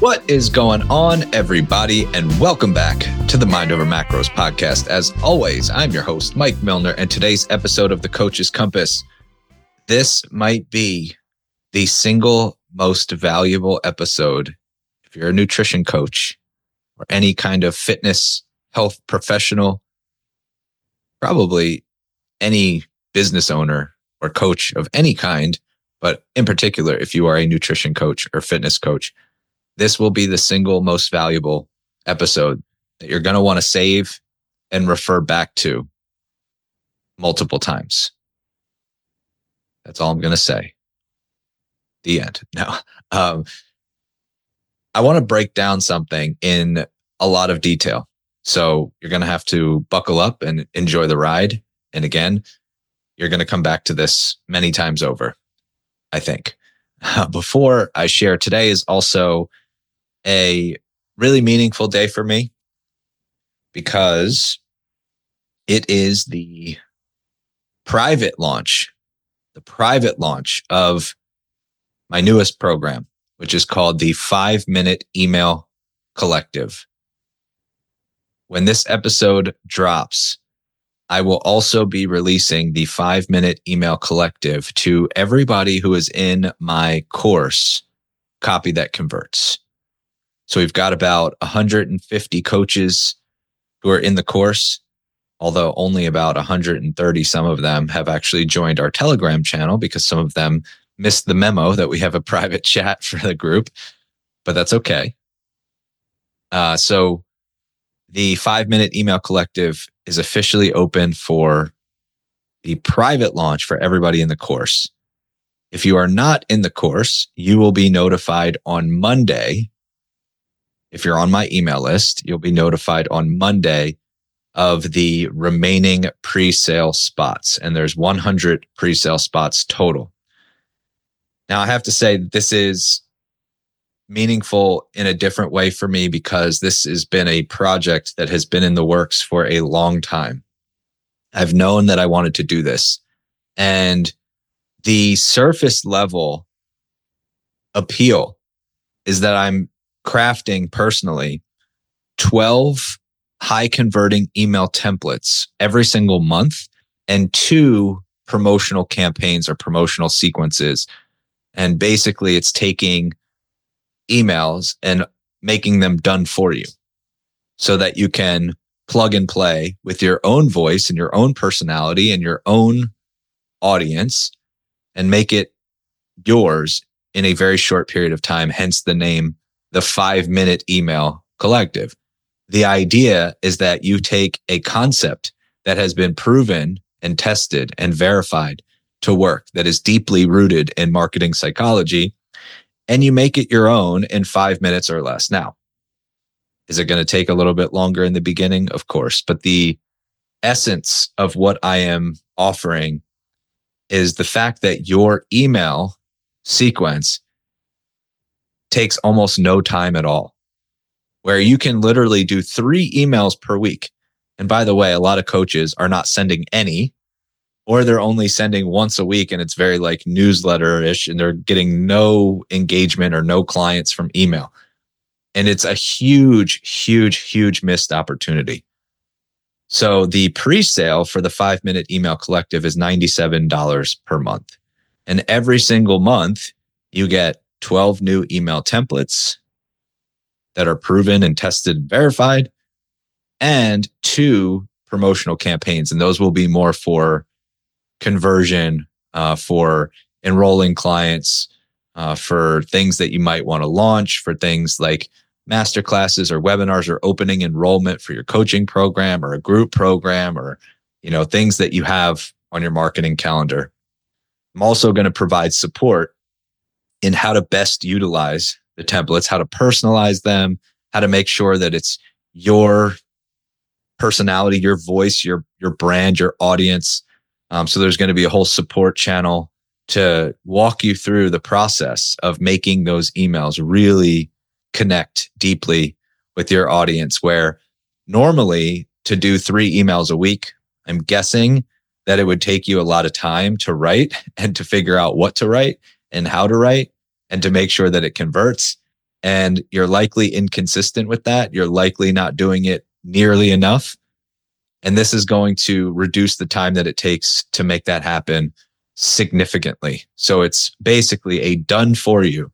What is going on, everybody, and welcome back to the Mind Over Macros podcast. As always, I'm your host, Mike Millner, and today's episode of the Coach's Compass. This might be the single most valuable episode if you're a nutrition coach or any kind of fitness, health professional, probably any business owner or coach of any kind, but in particular, if you are a nutrition coach or fitness coach this will be the single most valuable episode that you're going to want to save and refer back to multiple times. That's all I'm going to say. The end. Now, um, I want to break down something in a lot of detail. So you're going to have to buckle up and enjoy the ride. And again, you're going to come back to this many times over, I think. before I share today is also a really meaningful day for me because it is the private launch, the private launch of my newest program, which is called the five minute email collective. When this episode drops, I will also be releasing the five minute email collective to everybody who is in my course, Copy That Converts. So we've got about 150 coaches who are in the course, although only about 130, some of them have actually joined our Telegram channel because some of them missed the memo that we have a private chat for the group, but that's okay. Uh, so the five minute email collective is officially open for the private launch for everybody in the course. If you are not in the course, you will be notified on Monday if you're on my email list, you'll be notified on Monday of the remaining pre-sale spots. And there's 100 pre-sale spots total. Now I have to say this is meaningful in a different way for me because this has been a project that has been in the works for a long time. I've known that I wanted to do this and the surface level appeal is that I'm crafting personally 12 high converting email templates every single month and two promotional campaigns or promotional sequences. And basically, it's taking emails and making them done for you so that you can plug and play with your own voice and your own personality and your own audience and make it yours in a very short period of time. Hence the name the five minute email collective. The idea is that you take a concept that has been proven and tested and verified to work that is deeply rooted in marketing psychology and you make it your own in five minutes or less. Now, is it going to take a little bit longer in the beginning? Of course, but the essence of what I am offering is the fact that your email sequence takes almost no time at all, where you can literally do three emails per week. And by the way, a lot of coaches are not sending any, or they're only sending once a week and it's very like newsletter ish and they're getting no engagement or no clients from email. And it's a huge, huge, huge missed opportunity. So the pre-sale for the five minute email collective is $97 per month. And every single month you get 12 new email templates that are proven and tested and verified, and two promotional campaigns. And those will be more for conversion, uh, for enrolling clients, uh, for things that you might want to launch, for things like master classes or webinars or opening enrollment for your coaching program or a group program or you know things that you have on your marketing calendar. I'm also going to provide support in how to best utilize the templates, how to personalize them, how to make sure that it's your personality, your voice, your your brand, your audience. Um, so there's going to be a whole support channel to walk you through the process of making those emails really connect deeply with your audience. Where normally to do three emails a week, I'm guessing that it would take you a lot of time to write and to figure out what to write and how to write and to make sure that it converts. and you're likely inconsistent with that. You're likely not doing it nearly enough. And this is going to reduce the time that it takes to make that happen significantly. So it's basically a done for you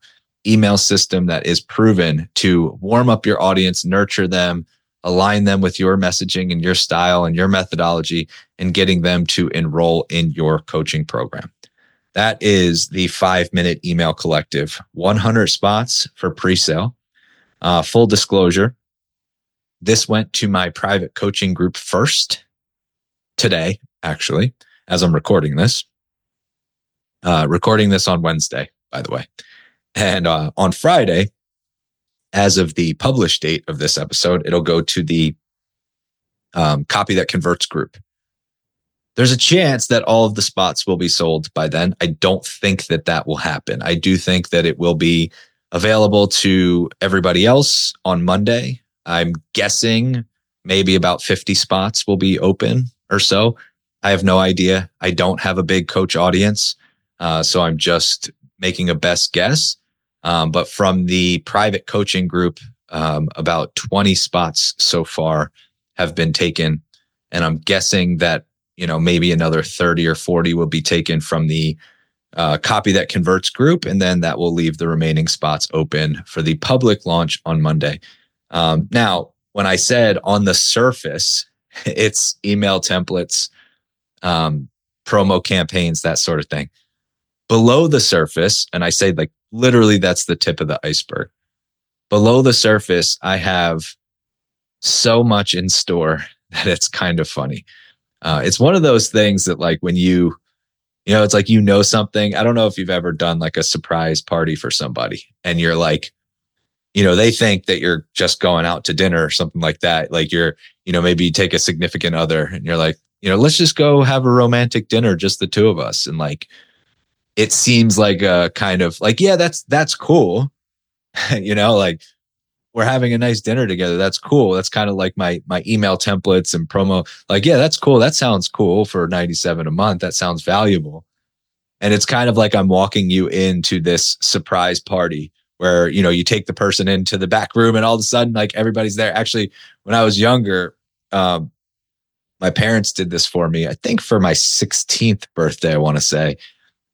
email system that is proven to warm up your audience, nurture them, align them with your messaging and your style and your methodology, and getting them to enroll in your coaching program. That is the five minute email collective, 100 spots for pre sale. Uh, full disclosure, this went to my private coaching group first today, actually, as I'm recording this. Uh, recording this on Wednesday, by the way. And uh, on Friday, as of the published date of this episode, it'll go to the um, copy that converts group. There's a chance that all of the spots will be sold by then. I don't think that that will happen. I do think that it will be available to everybody else on Monday. I'm guessing maybe about 50 spots will be open or so. I have no idea. I don't have a big coach audience. Uh, so I'm just making a best guess. Um, but from the private coaching group, um, about 20 spots so far have been taken. And I'm guessing that, you know, maybe another 30 or 40 will be taken from the uh, copy that converts group. And then that will leave the remaining spots open for the public launch on Monday. Um, now, when I said on the surface, it's email templates, um, promo campaigns, that sort of thing. Below the surface, and I say like literally that's the tip of the iceberg. Below the surface, I have so much in store that it's kind of funny. Uh, it's one of those things that like when you, you know, it's like you know something. I don't know if you've ever done like a surprise party for somebody and you're like, you know, they think that you're just going out to dinner or something like that. Like you're, you know, maybe you take a significant other and you're like, you know, let's just go have a romantic dinner, just the two of us. And like, it seems like a kind of like, yeah, that's, that's cool. you know, like we're having a nice dinner together. That's cool. That's kind of like my, my email templates and promo. Like, yeah, that's cool. That sounds cool for 97 a month. That sounds valuable. And it's kind of like I'm walking you into this surprise party where, you know, you take the person into the back room and all of a sudden like everybody's there. Actually, when I was younger, um, my parents did this for me, I think for my 16th birthday, I want to say.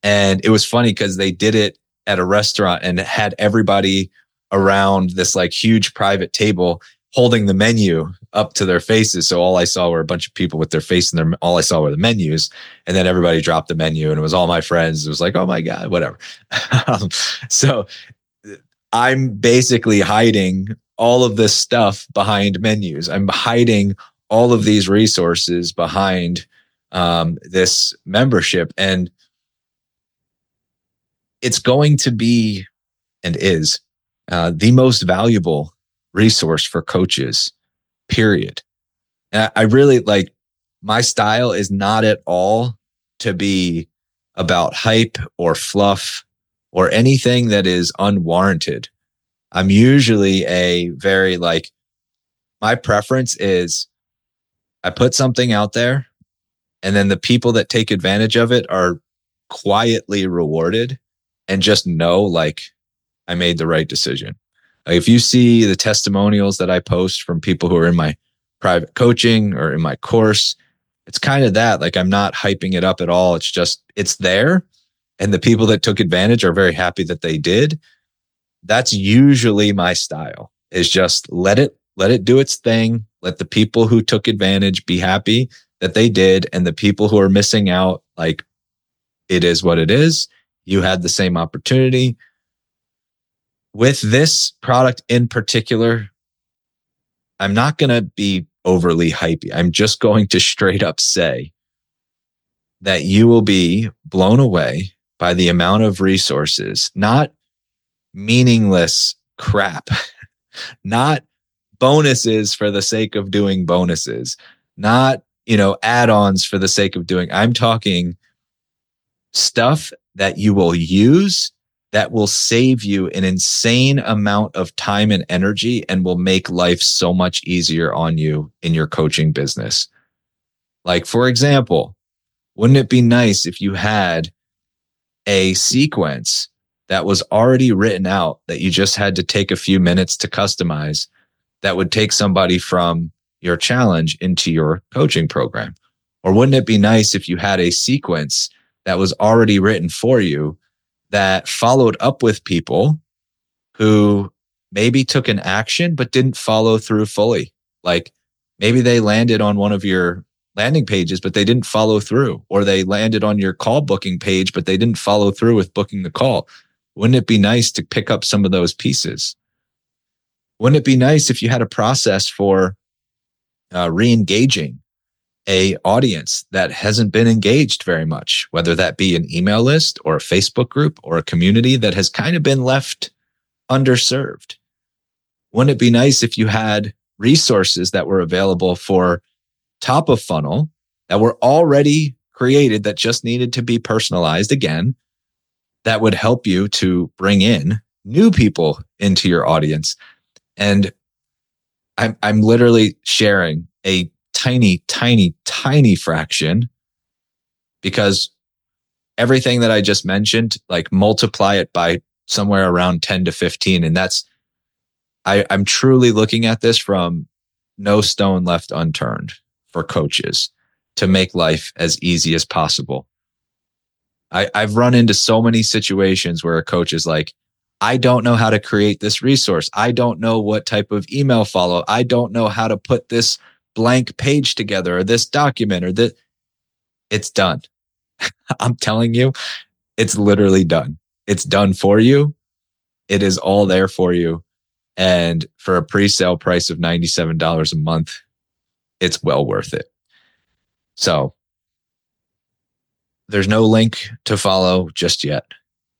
And it was funny because they did it at a restaurant and had everybody around this like huge private table holding the menu up to their faces. So all I saw were a bunch of people with their face and their, all I saw were the menus. And then everybody dropped the menu and it was all my friends. It was like, oh my God, whatever. um, so I'm basically hiding all of this stuff behind menus. I'm hiding all of these resources behind um, this membership. And it's going to be and is uh, the most valuable resource for coaches, period. I really like my style is not at all to be about hype or fluff or anything that is unwarranted. I'm usually a very like, my preference is I put something out there and then the people that take advantage of it are quietly rewarded and just know like I made the right decision. Like if you see the testimonials that I post from people who are in my private coaching or in my course, it's kind of that. Like I'm not hyping it up at all. It's just, it's there. And the people that took advantage are very happy that they did. That's usually my style is just let it, let it do its thing. Let the people who took advantage be happy that they did. And the people who are missing out, like it is what it is. You had the same opportunity with this product in particular, I'm not going to be overly hypey. I'm just going to straight up say that you will be blown away by the amount of resources, not meaningless crap, not bonuses for the sake of doing bonuses, not, you know, add-ons for the sake of doing. I'm talking stuff that you will use that will save you an insane amount of time and energy and will make life so much easier on you in your coaching business. Like, for example, wouldn't it be nice if you had a sequence that was already written out that you just had to take a few minutes to customize that would take somebody from your challenge into your coaching program? Or wouldn't it be nice if you had a sequence that was already written for you that followed up with people who maybe took an action but didn't follow through fully? Like maybe they landed on one of your landing pages, but they didn't follow through, or they landed on your call booking page, but they didn't follow through with booking the call. Wouldn't it be nice to pick up some of those pieces? Wouldn't it be nice if you had a process for uh, re-engaging a audience that hasn't been engaged very much, whether that be an email list or a Facebook group or a community that has kind of been left underserved? Wouldn't it be nice if you had resources that were available for top of funnel that were already created that just needed to be personalized again that would help you to bring in new people into your audience. And I'm, I'm literally sharing a tiny, tiny, tiny fraction because everything that I just mentioned, like multiply it by somewhere around 10 to 15. And that's, I, I'm truly looking at this from no stone left unturned for coaches to make life as easy as possible. I, I've run into so many situations where a coach is like, I don't know how to create this resource. I don't know what type of email follow. I don't know how to put this blank page together or this document or that. It's done. I'm telling you, it's literally done. It's done for you. It is all there for you. And for a pre sale price of $97 a month, it's well worth it. So there's no link to follow just yet.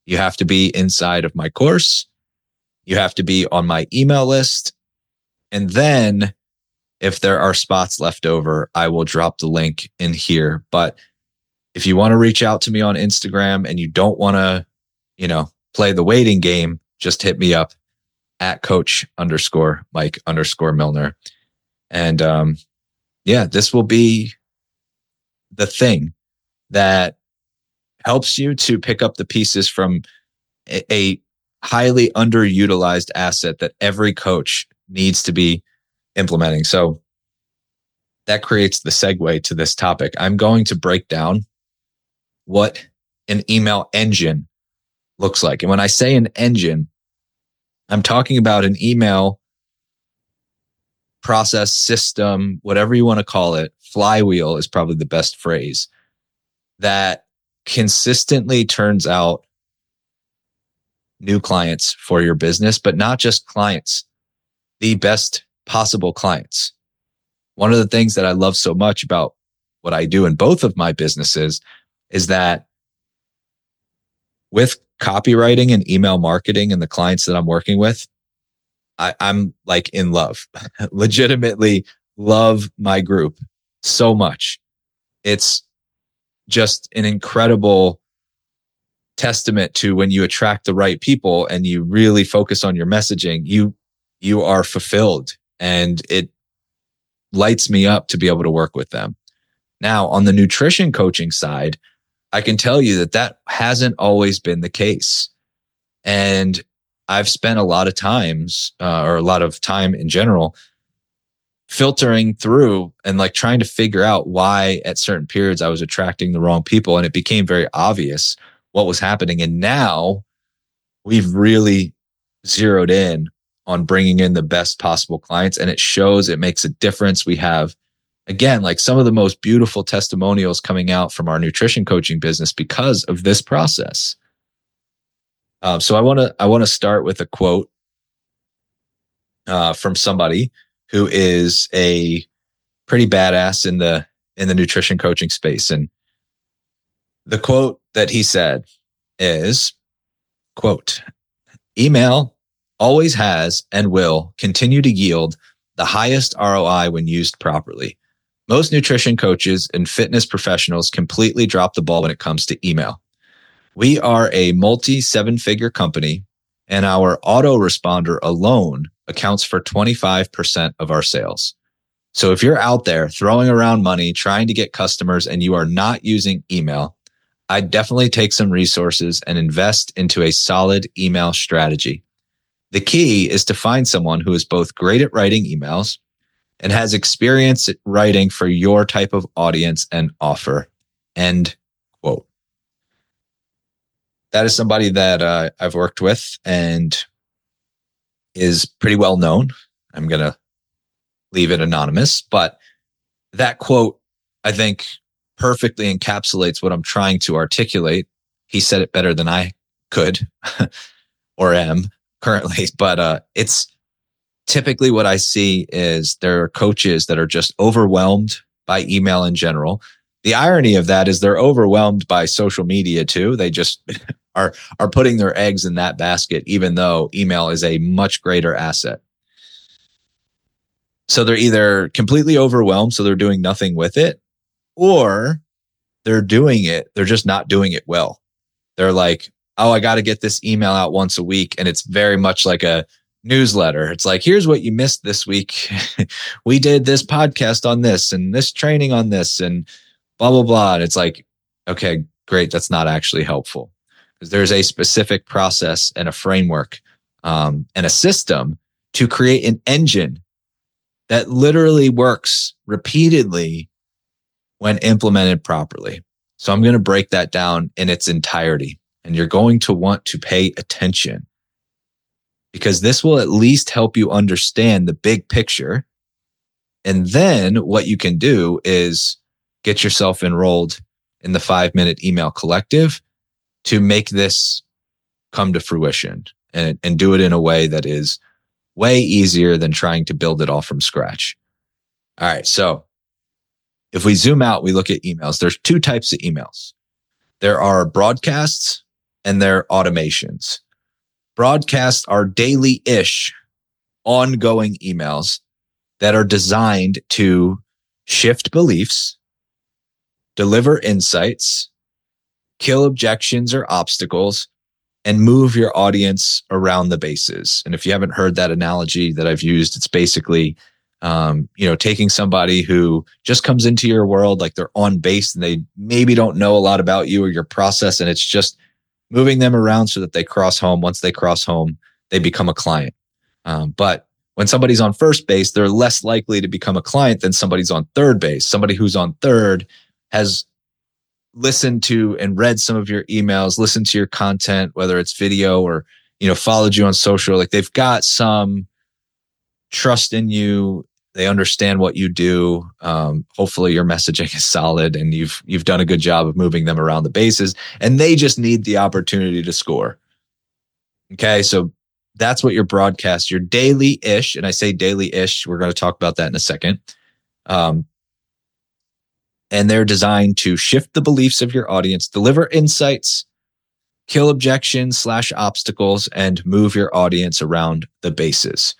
You have to be inside of my course. You have to be on my email list. And then if there are spots left over, I will drop the link in here. But if you want to reach out to me on Instagram and you don't want to, you know, play the waiting game, just hit me up at coach underscore Mike underscore Millner. And um, yeah, this will be the thing that helps you to pick up the pieces from a, a highly underutilized asset that every coach needs to be implementing. So that creates the segue to this topic. I'm going to break down what an email engine looks like. And when I say an engine, I'm talking about an email process system, whatever you want to call it. Flywheel is probably the best phrase that consistently turns out new clients for your business, but not just clients, the best possible clients. One of the things that I love so much about what I do in both of my businesses is that with copywriting and email marketing and the clients that I'm working with, I, I'm like in love, legitimately love my group so much. It's just an incredible testament to when you attract the right people and you really focus on your messaging, you, you are fulfilled and it lights me up to be able to work with them. Now on the nutrition coaching side, I can tell you that that hasn't always been the case. And I've spent a lot of times, uh, or a lot of time in general, filtering through and like trying to figure out why at certain periods I was attracting the wrong people. And it became very obvious what was happening. And now we've really zeroed in on bringing in the best possible clients. And it shows it makes a difference. We have, again, like some of the most beautiful testimonials coming out from our nutrition coaching business because of this process. Um, so I want to I want to start with a quote uh, from somebody who is a pretty badass in the in the nutrition coaching space, and the quote that he said is quote email always has and will continue to yield the highest ROI when used properly. Most nutrition coaches and fitness professionals completely drop the ball when it comes to email. We are a multi seven figure company and our autoresponder alone accounts for 25% of our sales. So if you're out there throwing around money, trying to get customers and you are not using email, I'd definitely take some resources and invest into a solid email strategy. The key is to find someone who is both great at writing emails and has experience writing for your type of audience and offer. End quote. That is somebody that uh, I've worked with and is pretty well known. I'm going to leave it anonymous, but that quote, I think, perfectly encapsulates what I'm trying to articulate. He said it better than I could or am currently, but uh, it's typically what I see is there are coaches that are just overwhelmed by email in general. The irony of that is they're overwhelmed by social media too. They just are are putting their eggs in that basket, even though email is a much greater asset. So they're either completely overwhelmed, so they're doing nothing with it, or they're doing it, they're just not doing it well. They're like, oh, I got to get this email out once a week. And it's very much like a newsletter. It's like, here's what you missed this week. we did this podcast on this and this training on this and blah, blah, blah. And it's like, okay, great. That's not actually helpful because there's a specific process and a framework um, and a system to create an engine that literally works repeatedly when implemented properly. So I'm going to break that down in its entirety and you're going to want to pay attention because this will at least help you understand the big picture. And then what you can do is get yourself enrolled in the five minute email collective to make this come to fruition and, and do it in a way that is way easier than trying to build it all from scratch. All right. So if we zoom out, we look at emails. There's two types of emails. There are broadcasts and their automations. Broadcasts are daily ish ongoing emails that are designed to shift beliefs, deliver insights, kill objections or obstacles, and move your audience around the bases. And if you haven't heard that analogy that I've used, it's basically um, you know, taking somebody who just comes into your world like they're on base and they maybe don't know a lot about you or your process, and it's just moving them around so that they cross home. Once they cross home, they become a client. Um, but when somebody's on first base, they're less likely to become a client than somebody's on third base. Somebody who's on third has listened to and read some of your emails, listened to your content, whether it's video or, you know, followed you on social. Like they've got some trust in you they understand what you do. Um, hopefully your messaging is solid and you've you've done a good job of moving them around the bases and they just need the opportunity to score. Okay, so that's what your broadcast, your daily ish, and I say daily ish, we're going to talk about that in a second. Um, and they're designed to shift the beliefs of your audience, deliver insights, kill objections slash obstacles, and move your audience around the bases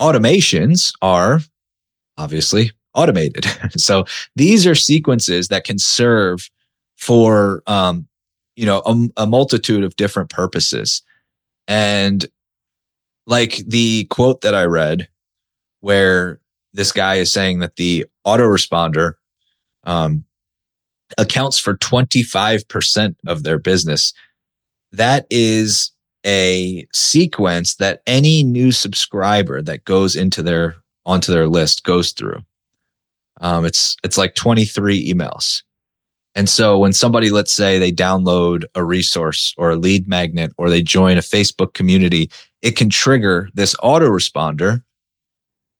automations are obviously automated. so these are sequences that can serve for, um, you know, a, a multitude of different purposes. And like the quote that I read, where this guy is saying that the autoresponder um, accounts for 25% of their business. That is a sequence that any new subscriber that goes into their onto their list goes through. Um, it's it's like 23 emails. And so when somebody, let's say they download a resource or a lead magnet or they join a Facebook community, it can trigger this autoresponder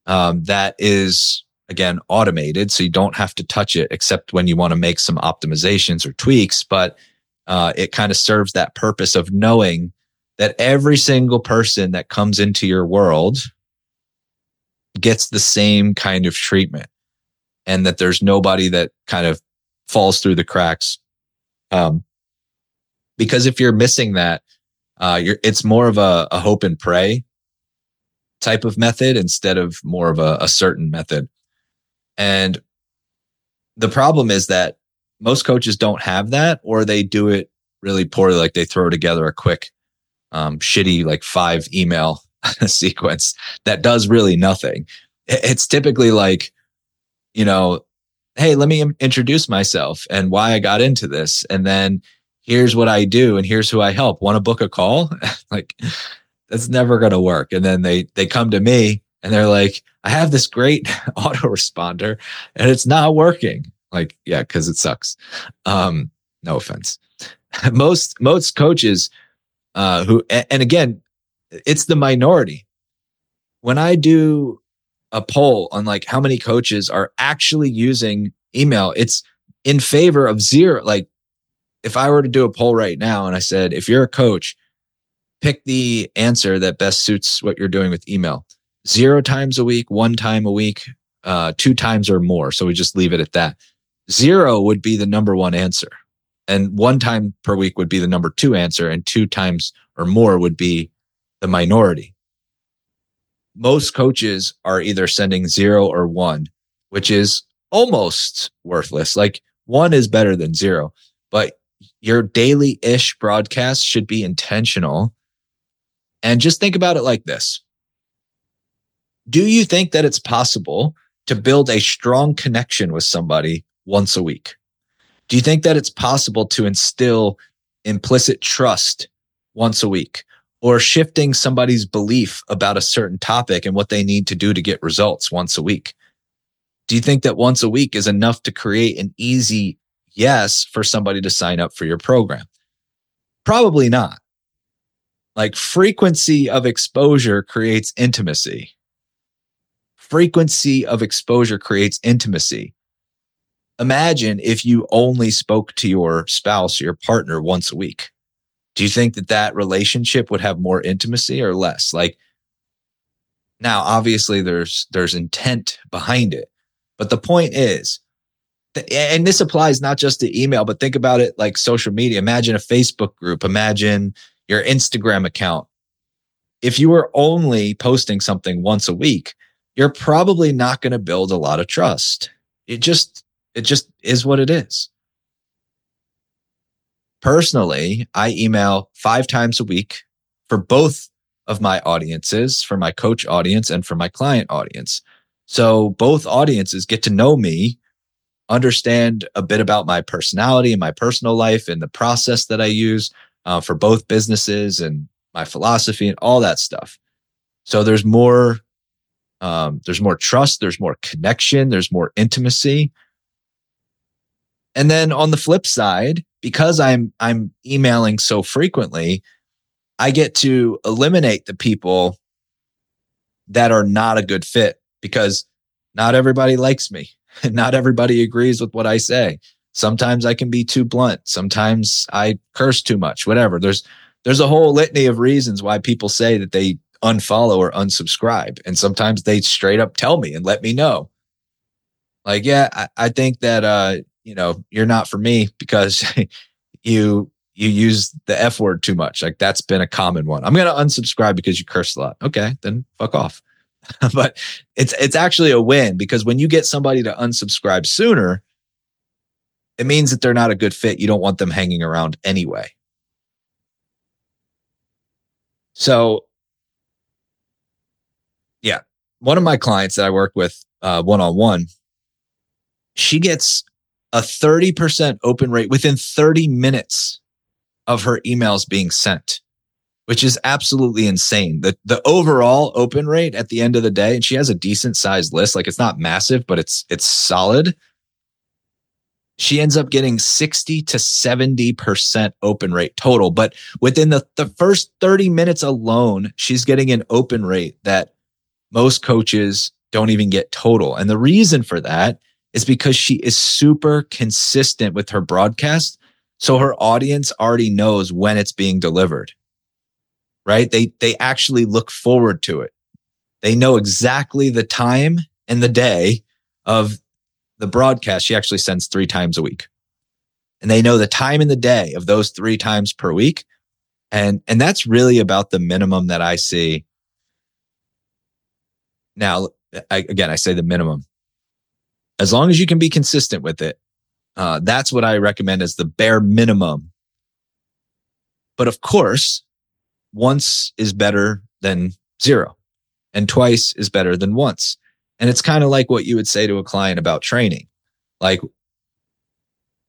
um, that is again automated. So you don't have to touch it except when you want to make some optimizations or tweaks, but uh, it kind of serves that purpose of knowing that every single person that comes into your world gets the same kind of treatment and that there's nobody that kind of falls through the cracks. Um, because if you're missing that, uh, you're, it's more of a, a, hope and pray type of method instead of more of a, a certain method. And the problem is that most coaches don't have that or they do it really poorly. Like they throw together a quick um, shitty like five email sequence that does really nothing. It's typically like, you know, hey, let me introduce myself and why I got into this. And then here's what I do and here's who I help. Want to book a call? like that's never going to work. And then they they come to me and they're like, I have this great autoresponder and it's not working. Like, yeah, because it sucks. Um, no offense. most most coaches uh who and again, it's the minority. When I do a poll on like how many coaches are actually using email, it's in favor of zero. Like if I were to do a poll right now and I said, if you're a coach, pick the answer that best suits what you're doing with email. Zero times a week, one time a week, uh, two times or more. So we just leave it at that. Zero would be the number one answer. And one time per week would be the number two answer, and two times or more would be the minority most coaches are either sending zero or one, which is almost worthless. Like one is better than zero, but your daily ish broadcast should be intentional. And just think about it like this Do you think that it's possible to build a strong connection with somebody once a week? Do you think that it's possible to instill implicit trust once a week? or shifting somebody's belief about a certain topic and what they need to do to get results once a week? Do you think that once a week is enough to create an easy yes for somebody to sign up for your program? Probably not. Like frequency of exposure creates intimacy. Frequency of exposure creates intimacy. Imagine if you only spoke to your spouse or your partner once a week. Do you think that that relationship would have more intimacy or less? Like now obviously there's there's intent behind it but the point is and this applies not just to email but think about it like social media. Imagine a facebook group. Imagine your instagram account. If you were only posting something once a week you're probably not going to build a lot of trust. It just it just is what it is personally, I email five times a week for both of my audiences, for my coach audience and for my client audience. So both audiences get to know me, understand a bit about my personality and my personal life and the process that I use uh, for both businesses and my philosophy and all that stuff. So there's more, um, there's more trust, there's more connection, there's more intimacy. And then on the flip side, because I'm I'm emailing so frequently, I get to eliminate the people that are not a good fit because not everybody likes me. not everybody agrees with what I say. Sometimes I can be too blunt. Sometimes I curse too much, whatever. There's there's a whole litany of reasons why people say that they unfollow or unsubscribe. And sometimes they straight up tell me and let me know. Like, yeah, I, I think that uh, you know, you're not for me because you you use the F word too much. Like that's been a common one. I'm to unsubscribe because you curse a lot. Okay, then fuck off. but it's it's actually a win because when you get somebody to unsubscribe sooner, it means that they're not a good fit. You don't want them hanging around anyway. So, yeah, one of my clients that I work with one on one, she gets a 30% open rate within 30 minutes of her emails being sent, which is absolutely insane. The, the overall open rate at the end of the day, and she has a decent sized list, like it's not massive, but it's, it's solid. She ends up getting 60 to 70% open rate total. But within the, the first 30 minutes alone, she's getting an open rate that most coaches don't even get total. And the reason for that is because she is super consistent with her broadcast. So her audience already knows when it's being delivered, right? They, they actually look forward to it. They know exactly the time and the day of the broadcast. She actually sends three times a week and they know the time and the day of those three times per week. And, and that's really about the minimum that I see. Now, I, again, I say the minimum as long as you can be consistent with it, uh, that's what I recommend as the bare minimum. But of course, once is better than zero, and twice is better than once. And it's kind of like what you would say to a client about training. Like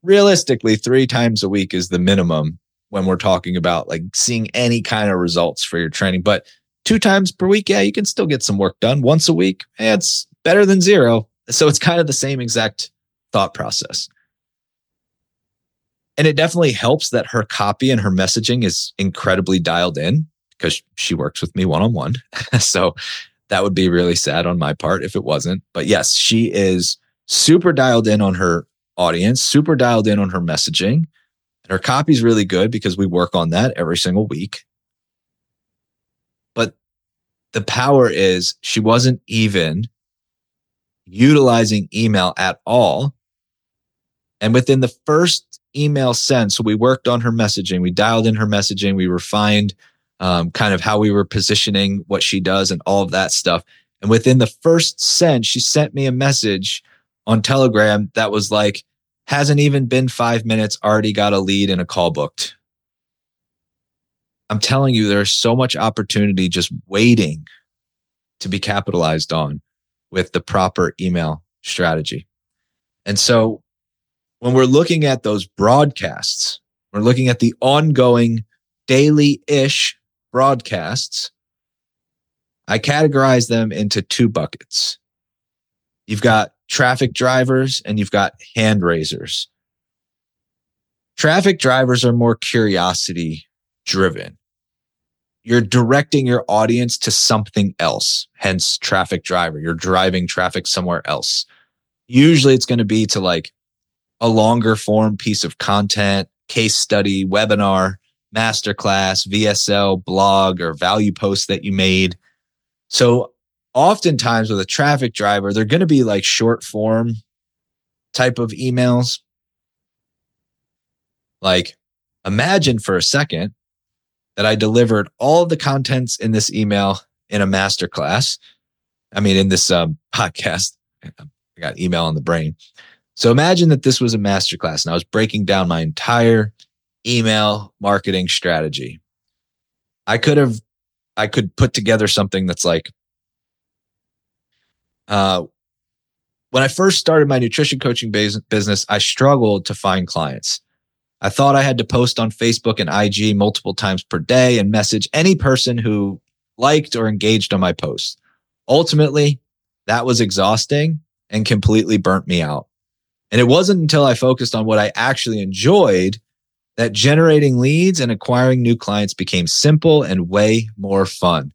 realistically, three times a week is the minimum when we're talking about like seeing any kind of results for your training. But two times per week, yeah, you can still get some work done. Once a week, it's better than zero. So it's kind of the same exact thought process. And it definitely helps that her copy and her messaging is incredibly dialed in because she works with me one on one. So that would be really sad on my part if it wasn't. But yes, she is super dialed in on her audience, super dialed in on her messaging. And her copy is really good because we work on that every single week. But the power is she wasn't even utilizing email at all. And within the first email sent, so we worked on her messaging, we dialed in her messaging, we refined um, kind of how we were positioning what she does and all of that stuff. And within the first send, she sent me a message on Telegram that was like, hasn't even been five minutes, already got a lead and a call booked. I'm telling you, there's so much opportunity just waiting to be capitalized on with the proper email strategy. And so when we're looking at those broadcasts, we're looking at the ongoing daily ish broadcasts. I categorize them into two buckets. You've got traffic drivers and you've got hand raisers. Traffic drivers are more curiosity driven. You're directing your audience to something else, hence traffic driver. You're driving traffic somewhere else. Usually it's going to be to like a longer form piece of content, case study, webinar, masterclass, VSL, blog, or value post that you made. So oftentimes with a traffic driver, they're going to be like short form type of emails. Like, imagine for a second that I delivered all the contents in this email in a masterclass. I mean, in this um, podcast, I got email in the brain. So imagine that this was a masterclass and I was breaking down my entire email marketing strategy. I could have, I could put together something that's like uh, when I first started my nutrition coaching business, I struggled to find clients. I thought I had to post on Facebook and IG multiple times per day and message any person who liked or engaged on my posts. Ultimately, that was exhausting and completely burnt me out. And it wasn't until I focused on what I actually enjoyed that generating leads and acquiring new clients became simple and way more fun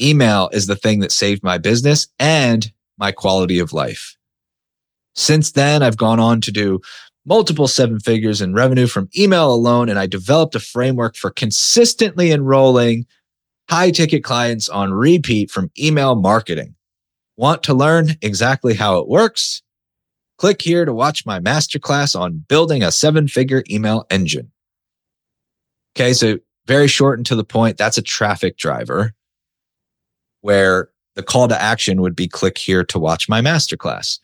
email is the thing that saved my business and my quality of life. Since then, I've gone on to do multiple seven figures in revenue from email alone, and I developed a framework for consistently enrolling high ticket clients on repeat from email marketing. Want to learn exactly how it works? Click here to watch my masterclass on building a seven figure email engine. Okay, so very short and to the point. That's a traffic driver where the call to action would be click here to watch my masterclass.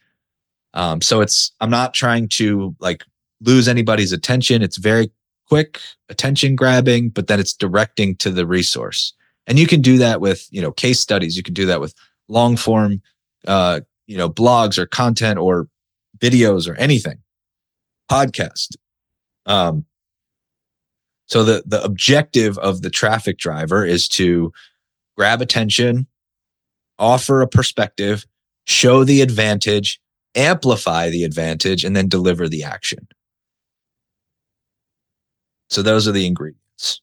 Um, so it's, I'm not trying to like lose anybody's attention. It's very quick attention grabbing, but then it's directing to the resource. And you can do that with, you know, case studies. You can do that with long form, uh, you know, blogs or content or videos or anything, podcast. Um, so the, the objective of the traffic driver is to grab attention, offer a perspective, show the advantage, amplify the advantage, and then deliver the action. So those are the ingredients,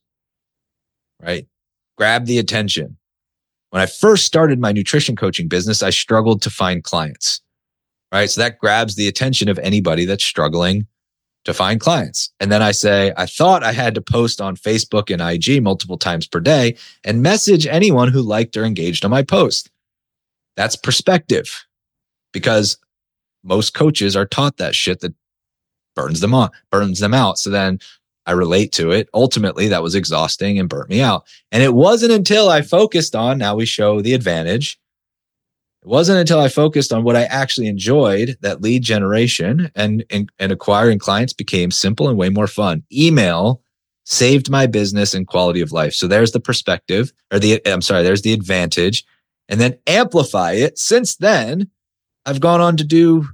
right? Grab the attention. When I first started my nutrition coaching business, I struggled to find clients, right? So that grabs the attention of anybody that's struggling to find clients. And then I say, I thought I had to post on Facebook and IG multiple times per day and message anyone who liked or engaged on my post. That's perspective because most coaches are taught that shit that burns them on, burns them out. So then I relate to it. Ultimately, that was exhausting and burnt me out. And it wasn't until I focused on, now we show the advantage it wasn't until I focused on what I actually enjoyed that lead generation and, and, and acquiring clients became simple and way more fun. Email saved my business and quality of life. So there's the perspective or the, I'm sorry, there's the advantage and then amplify it. Since then, I've gone on to do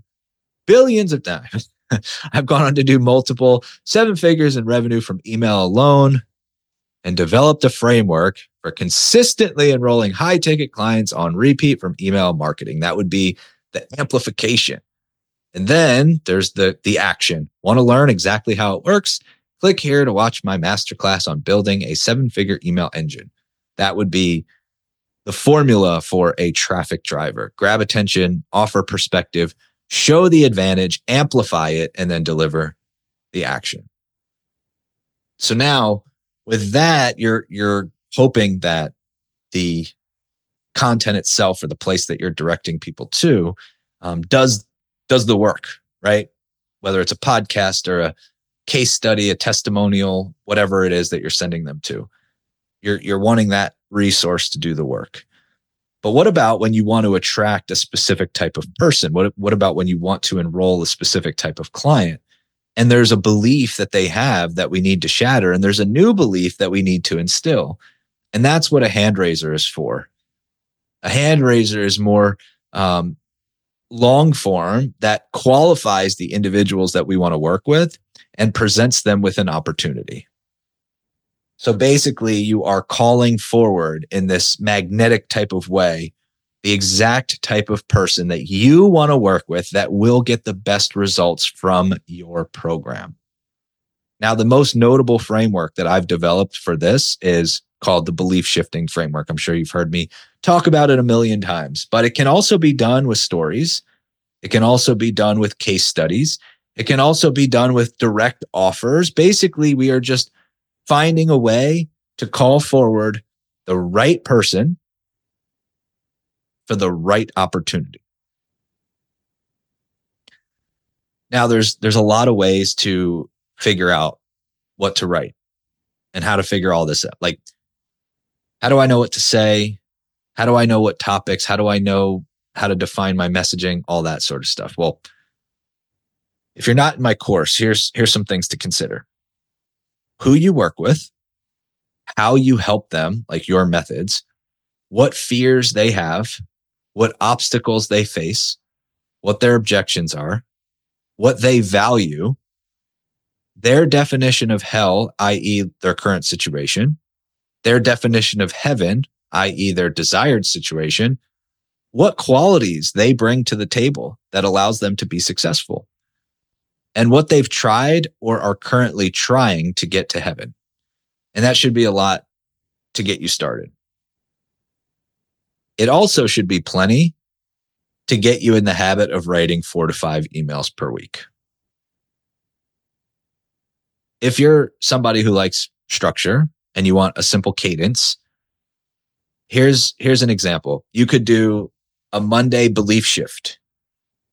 billions of times. I've gone on to do multiple seven figures in revenue from email alone and developed a framework for consistently enrolling high ticket clients on repeat from email marketing. That would be the amplification. And then there's the, the action. Want to learn exactly how it works? Click here to watch my masterclass on building a seven figure email engine. That would be the formula for a traffic driver. Grab attention, offer perspective, show the advantage, amplify it, and then deliver the action. So now with that, you're you're hoping that the content itself or the place that you're directing people to um, does does the work, right? Whether it's a podcast or a case study, a testimonial, whatever it is that you're sending them to, you're you're wanting that resource to do the work. But what about when you want to attract a specific type of person? What, what about when you want to enroll a specific type of client? And there's a belief that they have that we need to shatter, and there's a new belief that we need to instill. And that's what a hand raiser is for. A hand raiser is more um, long form that qualifies the individuals that we want to work with and presents them with an opportunity. So basically, you are calling forward in this magnetic type of way the exact type of person that you want to work with that will get the best results from your program. Now, the most notable framework that I've developed for this is called the belief shifting framework. I'm sure you've heard me talk about it a million times, but it can also be done with stories. It can also be done with case studies. It can also be done with direct offers. Basically, we are just finding a way to call forward the right person for the right opportunity. Now there's there's a lot of ways to figure out what to write and how to figure all this out. Like how do I know what to say? How do I know what topics? How do I know how to define my messaging? All that sort of stuff. Well, if you're not in my course, here's here's some things to consider who you work with, how you help them, like your methods, what fears they have, what obstacles they face, what their objections are, what they value, their definition of hell, i.e., their current situation, their definition of heaven, i.e., their desired situation, what qualities they bring to the table that allows them to be successful and what they've tried or are currently trying to get to heaven. And that should be a lot to get you started. It also should be plenty to get you in the habit of writing four to five emails per week. If you're somebody who likes structure and you want a simple cadence, here's, here's an example. You could do a Monday belief shift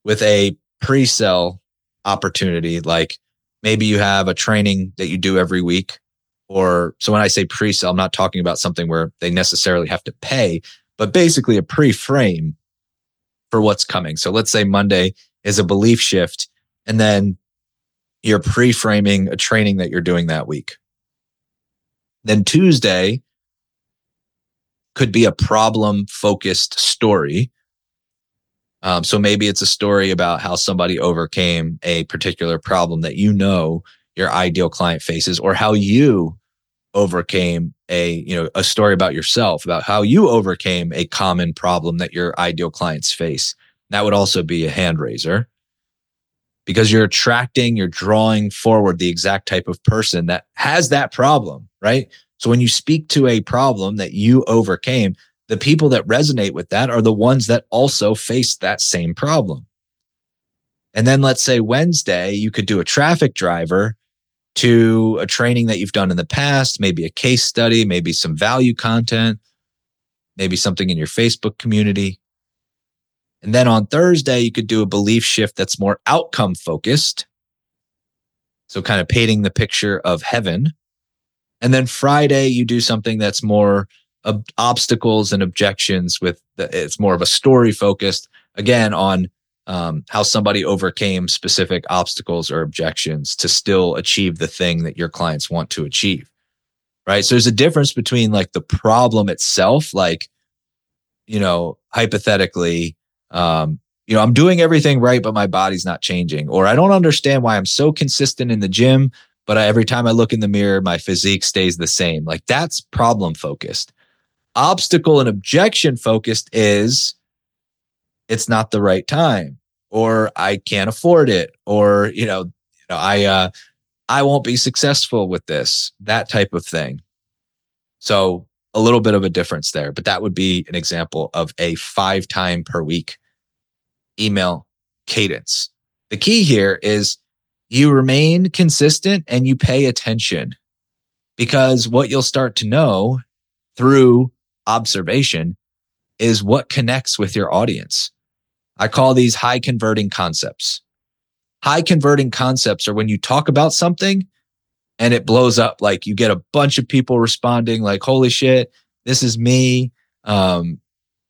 with a pre sell opportunity. Like maybe you have a training that you do every week. Or so when I say pre sell, I'm not talking about something where they necessarily have to pay, but basically a pre frame for what's coming. So let's say Monday is a belief shift and then you're pre framing a training that you're doing that week. Then Tuesday could be a problem focused story um, so maybe it's a story about how somebody overcame a particular problem that you know your ideal client faces, or how you overcame a you know a story about yourself about how you overcame a common problem that your ideal clients face. That would also be a hand raiser because you're attracting, you're drawing forward the exact type of person that has that problem, right? So when you speak to a problem that you overcame, the people that resonate with that are the ones that also face that same problem. And then let's say Wednesday, you could do a traffic driver to a training that you've done in the past, maybe a case study, maybe some value content, maybe something in your Facebook community. And then on Thursday, you could do a belief shift that's more outcome focused. So kind of painting the picture of heaven. And then Friday, you do something that's more ob- obstacles and objections with the, it's more of a story focused again on um, how somebody overcame specific obstacles or objections to still achieve the thing that your clients want to achieve right so there's a difference between like the problem itself like you know hypothetically um, you know, I'm doing everything right, but my body's not changing. Or I don't understand why I'm so consistent in the gym, but I, every time I look in the mirror, my physique stays the same. Like that's problem focused. Obstacle and objection focused is it's not the right time, or I can't afford it, or, you know, you know, I, uh, I won't be successful with this, that type of thing. So a little bit of a difference there, but that would be an example of a five time per week email cadence. The key here is you remain consistent and you pay attention because what you'll start to know through observation is what connects with your audience. I call these high converting concepts. High converting concepts are when you talk about something and it blows up. Like you get a bunch of people responding, like, holy shit, this is me. Um,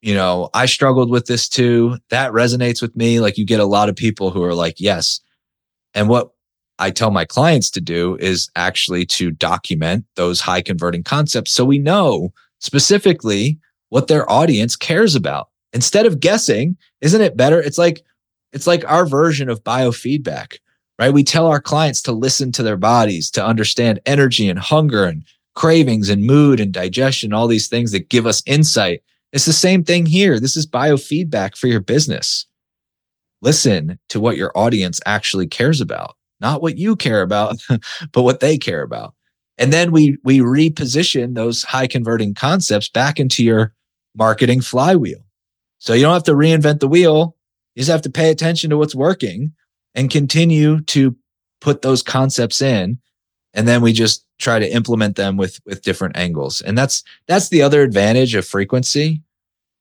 you know, I struggled with this too. That resonates with me. Like you get a lot of people who are like, yes. And what I tell my clients to do is actually to document those high converting concepts so we know specifically what their audience cares about. Instead of guessing, isn't it better? It's like it's like our version of biofeedback, right? We tell our clients to listen to their bodies, to understand energy and hunger and cravings and mood and digestion, all these things that give us insight it's the same thing here. This is biofeedback for your business. Listen to what your audience actually cares about, not what you care about, but what they care about. And then we we reposition those high converting concepts back into your marketing flywheel. So you don't have to reinvent the wheel. You just have to pay attention to what's working and continue to put those concepts in. And then we just try to implement them with with different angles. And that's that's the other advantage of frequency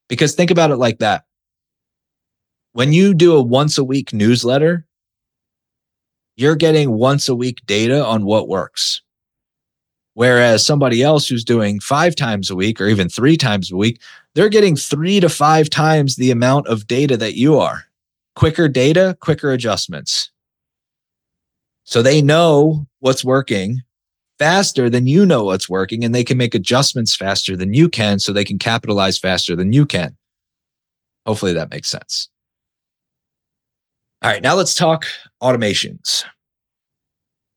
because think about it like that. When you do a once a week newsletter, you're getting once a week data on what works. Whereas somebody else who's doing five times a week or even three times a week, they're getting three to five times the amount of data that you are. Quicker data, quicker adjustments. So they know what's working faster than you know what's working and they can make adjustments faster than you can so they can capitalize faster than you can. Hopefully that makes sense. All right, now let's talk automations.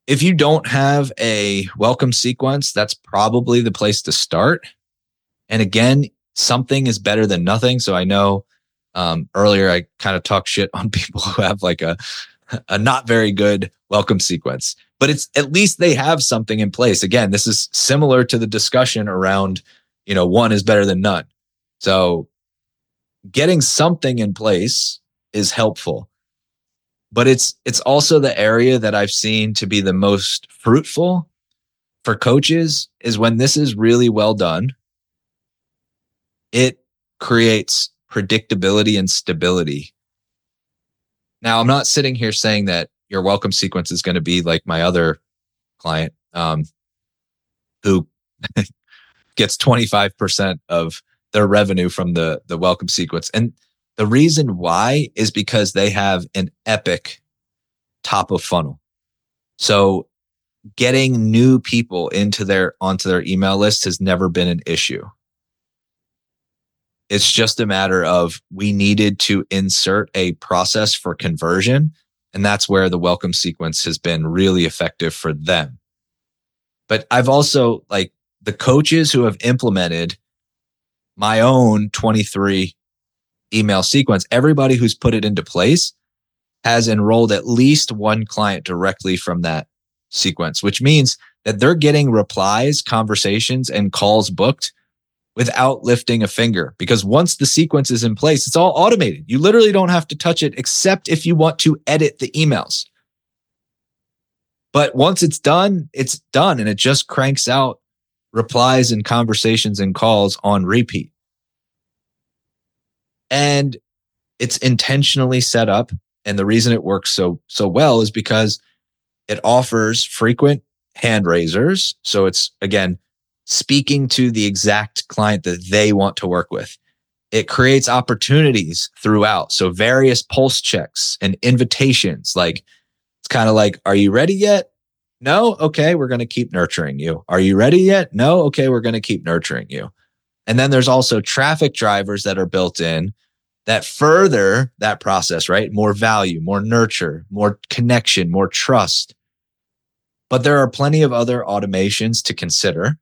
If you don't have a welcome sequence, that's probably the place to start. And again, something is better than nothing. So I know um, earlier I kind of talk shit on people who have like a a not very good welcome sequence but it's at least they have something in place. Again, this is similar to the discussion around, you know, one is better than none. So getting something in place is helpful. But it's it's also the area that I've seen to be the most fruitful for coaches is when this is really well done. It creates predictability and stability. Now, I'm not sitting here saying that your welcome sequence is going to be like my other client um, who gets 25% of their revenue from the the welcome sequence and the reason why is because they have an epic top of funnel so getting new people into their onto their email list has never been an issue it's just a matter of we needed to insert a process for conversion and that's where the welcome sequence has been really effective for them. But I've also like the coaches who have implemented my own 23 email sequence, everybody who's put it into place has enrolled at least one client directly from that sequence, which means that they're getting replies, conversations, and calls booked without lifting a finger because once the sequence is in place, it's all automated. You literally don't have to touch it except if you want to edit the emails. But once it's done, it's done and it just cranks out replies and conversations and calls on repeat. And it's intentionally set up. And the reason it works so, so well is because it offers frequent hand raisers. So it's again, speaking to the exact client that they want to work with. It creates opportunities throughout. So various pulse checks and invitations. Like it's kind of like, are you ready yet? No. Okay. We're going to keep nurturing you. Are you ready yet? No. Okay. We're going to keep nurturing you. And then there's also traffic drivers that are built in that further that process, right? More value, more nurture, more connection, more trust. But there are plenty of other automations to consider.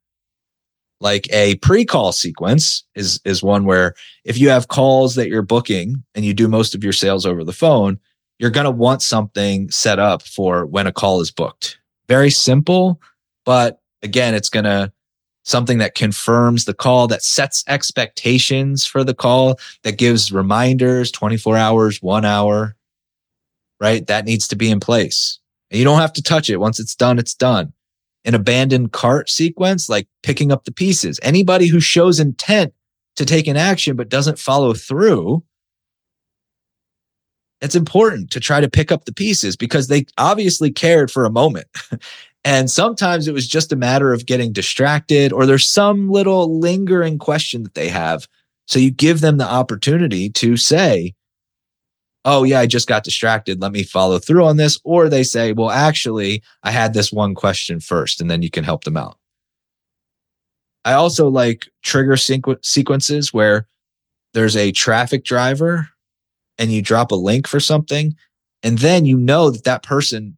Like a pre-call sequence is is one where if you have calls that you're booking and you do most of your sales over the phone, you're going to want something set up for when a call is booked. Very simple, but again, it's going to something that confirms the call, that sets expectations for the call, that gives reminders 24 hours, one hour, right? That needs to be in place. And you don't have to touch it. Once it's done, it's done. An abandoned cart sequence, like picking up the pieces. Anybody who shows intent to take an action but doesn't follow through, it's important to try to pick up the pieces because they obviously cared for a moment And sometimes it was just a matter of getting distracted or there's some little lingering question that they have. So you give them the opportunity to say, Oh, yeah, I just got distracted. Let me follow through on this. Or they say, Well, actually, I had this one question first, and then you can help them out. I also like trigger sequ- sequences where there's a traffic driver and you drop a link for something. And then you know that that person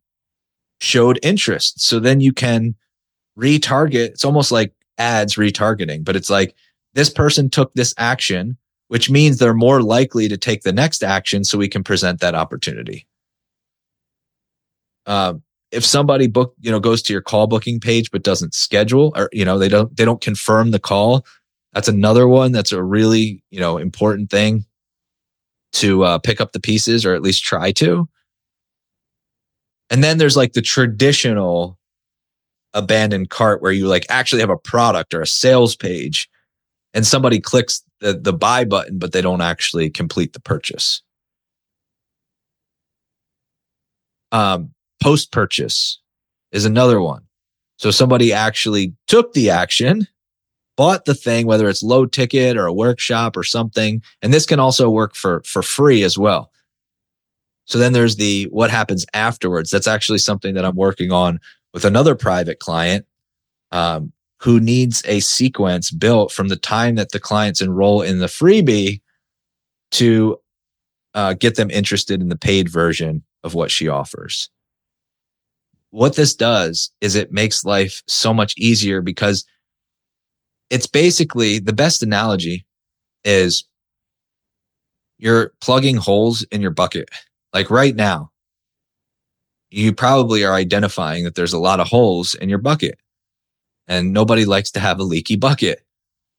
showed interest. So then you can retarget. It's almost like ads retargeting, but it's like this person took this action, which means they're more likely to take the next action. So we can present that opportunity. Uh, if somebody book, you know, goes to your call booking page but doesn't schedule, or you know, they don't they don't confirm the call, that's another one. That's a really you know important thing to uh, pick up the pieces or at least try to. And then there's like the traditional abandoned cart where you like actually have a product or a sales page and somebody clicks the, the buy button, but they don't actually complete the purchase. Um, Post purchase is another one. So somebody actually took the action, bought the thing, whether it's low ticket or a workshop or something. And this can also work for, for free as well. So then there's the what happens afterwards. That's actually something that I'm working on with another private client um, who needs a sequence built from the time that the clients enroll in the freebie to uh, get them interested in the paid version of what she offers. What this does is it makes life so much easier because it's basically the best analogy is you're plugging holes in your bucket like right now, you probably are identifying that there's a lot of holes in your bucket and nobody likes to have a leaky bucket.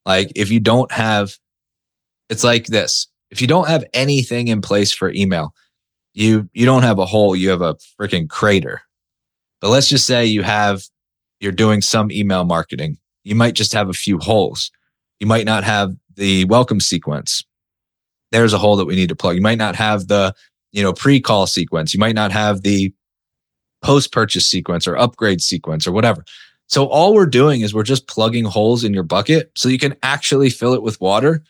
Like if you don't have, it's like this. If you don't have anything in place for email, you, you don't have a hole. You have a freaking crater. But let's just say you have, you're doing some email marketing. You might just have a few holes. You might not have the welcome sequence. There's a hole that we need to plug. You might not have the you know, pre-call sequence. You might not have the post-purchase sequence or upgrade sequence or whatever. So all we're doing is we're just plugging holes in your bucket so you can actually fill it with water.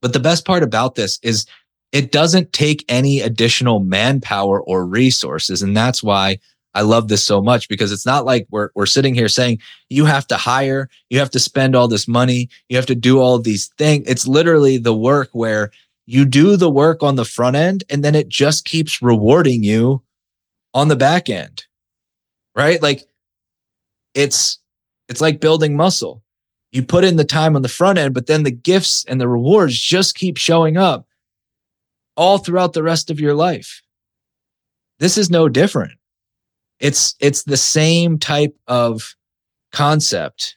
But the best part about this is it doesn't take any additional manpower or resources. And that's why I love this so much because it's not like we're, we're sitting here saying you have to hire, you have to spend all this money, you have to do all these things. It's literally the work where you do the work on the front end and then it just keeps rewarding you on the back end. Right? Like it's it's like building muscle. You put in the time on the front end, but then the gifts and the rewards just keep showing up all throughout the rest of your life. This is no different. It's it's the same type of concept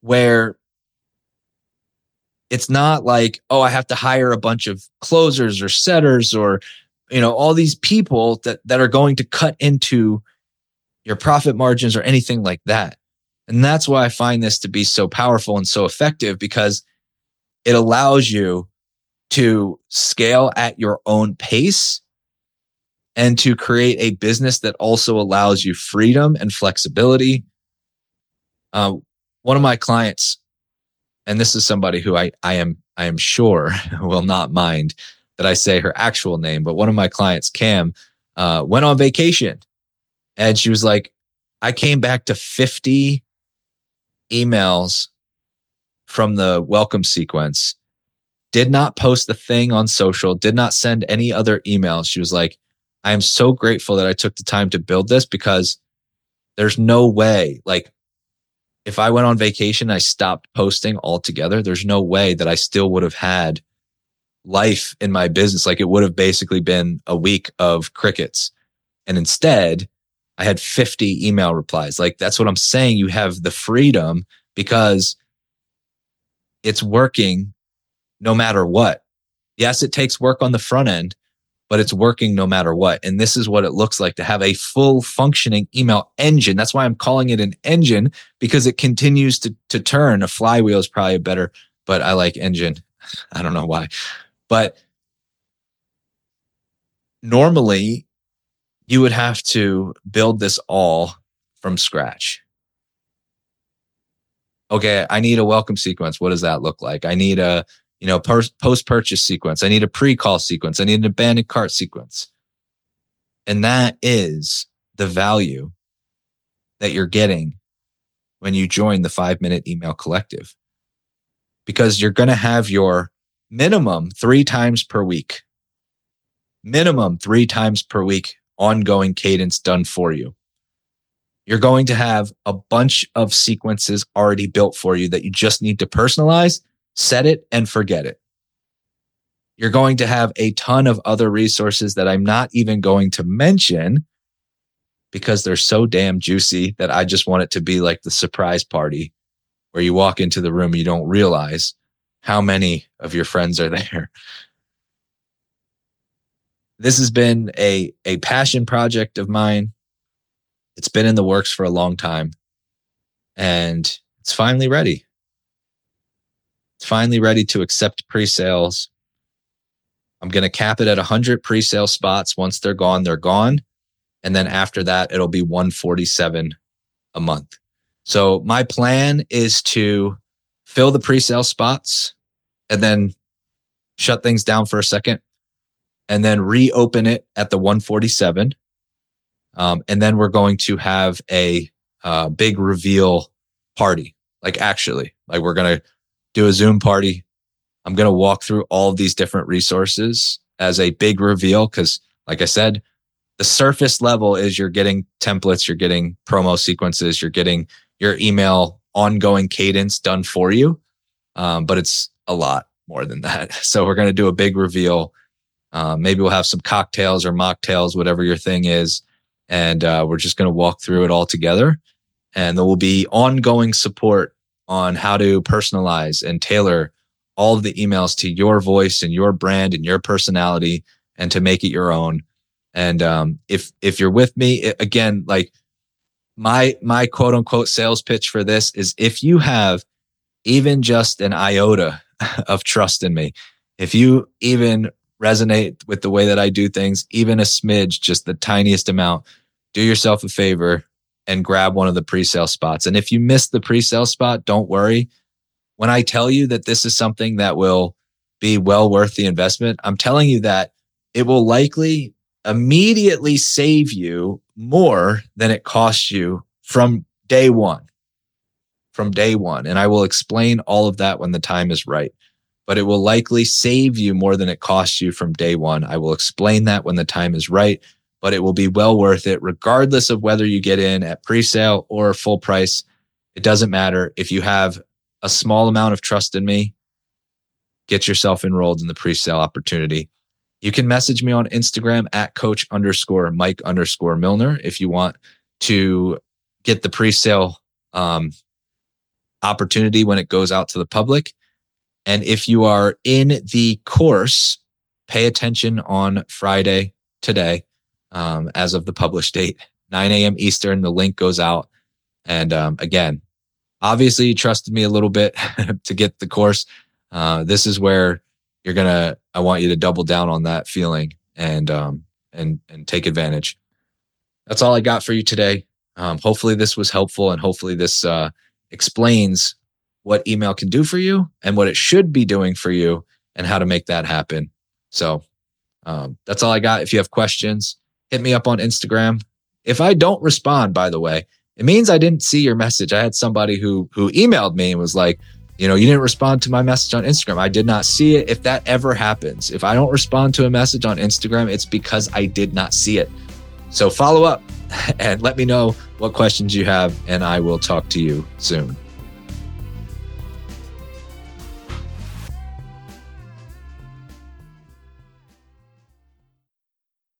where it's not like, oh, I have to hire a bunch of closers or setters or, you know, all these people that, that are going to cut into your profit margins or anything like that. And that's why I find this to be so powerful and so effective because it allows you to scale at your own pace and to create a business that also allows you freedom and flexibility. Uh, one of my clients and this is somebody who I, I am I am sure will not mind that I say her actual name, but one of my clients, Cam, uh, went on vacation and she was like, I came back to 50 emails from the welcome sequence did not post the thing on social, did not send any other emails. She was like, I am so grateful that I took the time to build this because there's no way, like, if I went on vacation, I stopped posting altogether, there's no way that I still would have had life in my business. Like, it would have basically been a week of crickets. And instead, I had 50 email replies. Like, that's what I'm saying. You have the freedom because it's working no matter what. Yes, it takes work on the front end, but it's working no matter what. And this is what it looks like to have a full functioning email engine. That's why I'm calling it an engine because it continues to, to turn. A flywheel is probably better, but I like engine. I don't know why. But normally you would have to build this all from scratch. Okay, I need a welcome sequence. What does that look like? I need a you know, post purchase sequence. I need a pre call sequence. I need an abandoned cart sequence. And that is the value that you're getting when you join the five minute email collective because you're going to have your minimum three times per week, minimum three times per week ongoing cadence done for you. You're going to have a bunch of sequences already built for you that you just need to personalize set it and forget it. You're going to have a ton of other resources that I'm not even going to mention because they're so damn juicy that I just want it to be like the surprise party where you walk into the room, you don't realize how many of your friends are there. This has been a, a passion project of mine. It's been in the works for a long time and it's finally ready finally ready to accept pre-sales. I'm going to cap it at 100 pre-sale spots. Once they're gone, they're gone. And then after that, it'll be 147 a month. So my plan is to fill the pre-sale spots and then shut things down for a second and then reopen it at the 147. Um, and then we're going to have a uh, big reveal party. Like actually, like we're going to do a Zoom party. I'm going to walk through all of these different resources as a big reveal because, like I said, the surface level is you're getting templates, you're getting promo sequences, you're getting your email ongoing cadence done for you. Um, but it's a lot more than that. So we're going to do a big reveal. Uh, maybe we'll have some cocktails or mocktails, whatever your thing is. And uh, we're just going to walk through it all together. And there will be ongoing support on how to personalize and tailor all of the emails to your voice and your brand and your personality and to make it your own. And um, if if you're with me it, again, like my my quote unquote sales pitch for this is if you have even just an iota of trust in me, if you even resonate with the way that I do things, even a smidge, just the tiniest amount, do yourself a favor and grab one of the pre-sale spots. And if you miss the pre-sale spot, don't worry. When I tell you that this is something that will be well worth the investment, I'm telling you that it will likely immediately save you more than it costs you from day one. From day one. And I will explain all of that when the time is right. But it will likely save you more than it costs you from day one. I will explain that when the time is right but it will be well worth it regardless of whether you get in at pre-sale or full price. It doesn't matter. If you have a small amount of trust in me, get yourself enrolled in the pre-sale opportunity. You can message me on Instagram at coach underscore Mike underscore Millner if you want to get the pre-sale um, opportunity when it goes out to the public. And if you are in the course, pay attention on Friday today um, as of the published date, 9 a.m. Eastern. The link goes out. And um, again, obviously, you trusted me a little bit to get the course. Uh, this is where you're gonna. I want you to double down on that feeling and um, and and take advantage. That's all I got for you today. Um, hopefully, this was helpful, and hopefully, this uh, explains what email can do for you and what it should be doing for you, and how to make that happen. So um, that's all I got. If you have questions, hit me up on Instagram. If I don't respond, by the way, it means I didn't see your message. I had somebody who who emailed me and was like, you know, you didn't respond to my message on Instagram. I did not see it. If that ever happens, if I don't respond to a message on Instagram, it's because I did not see it. So follow up and let me know what questions you have, and I will talk to you soon.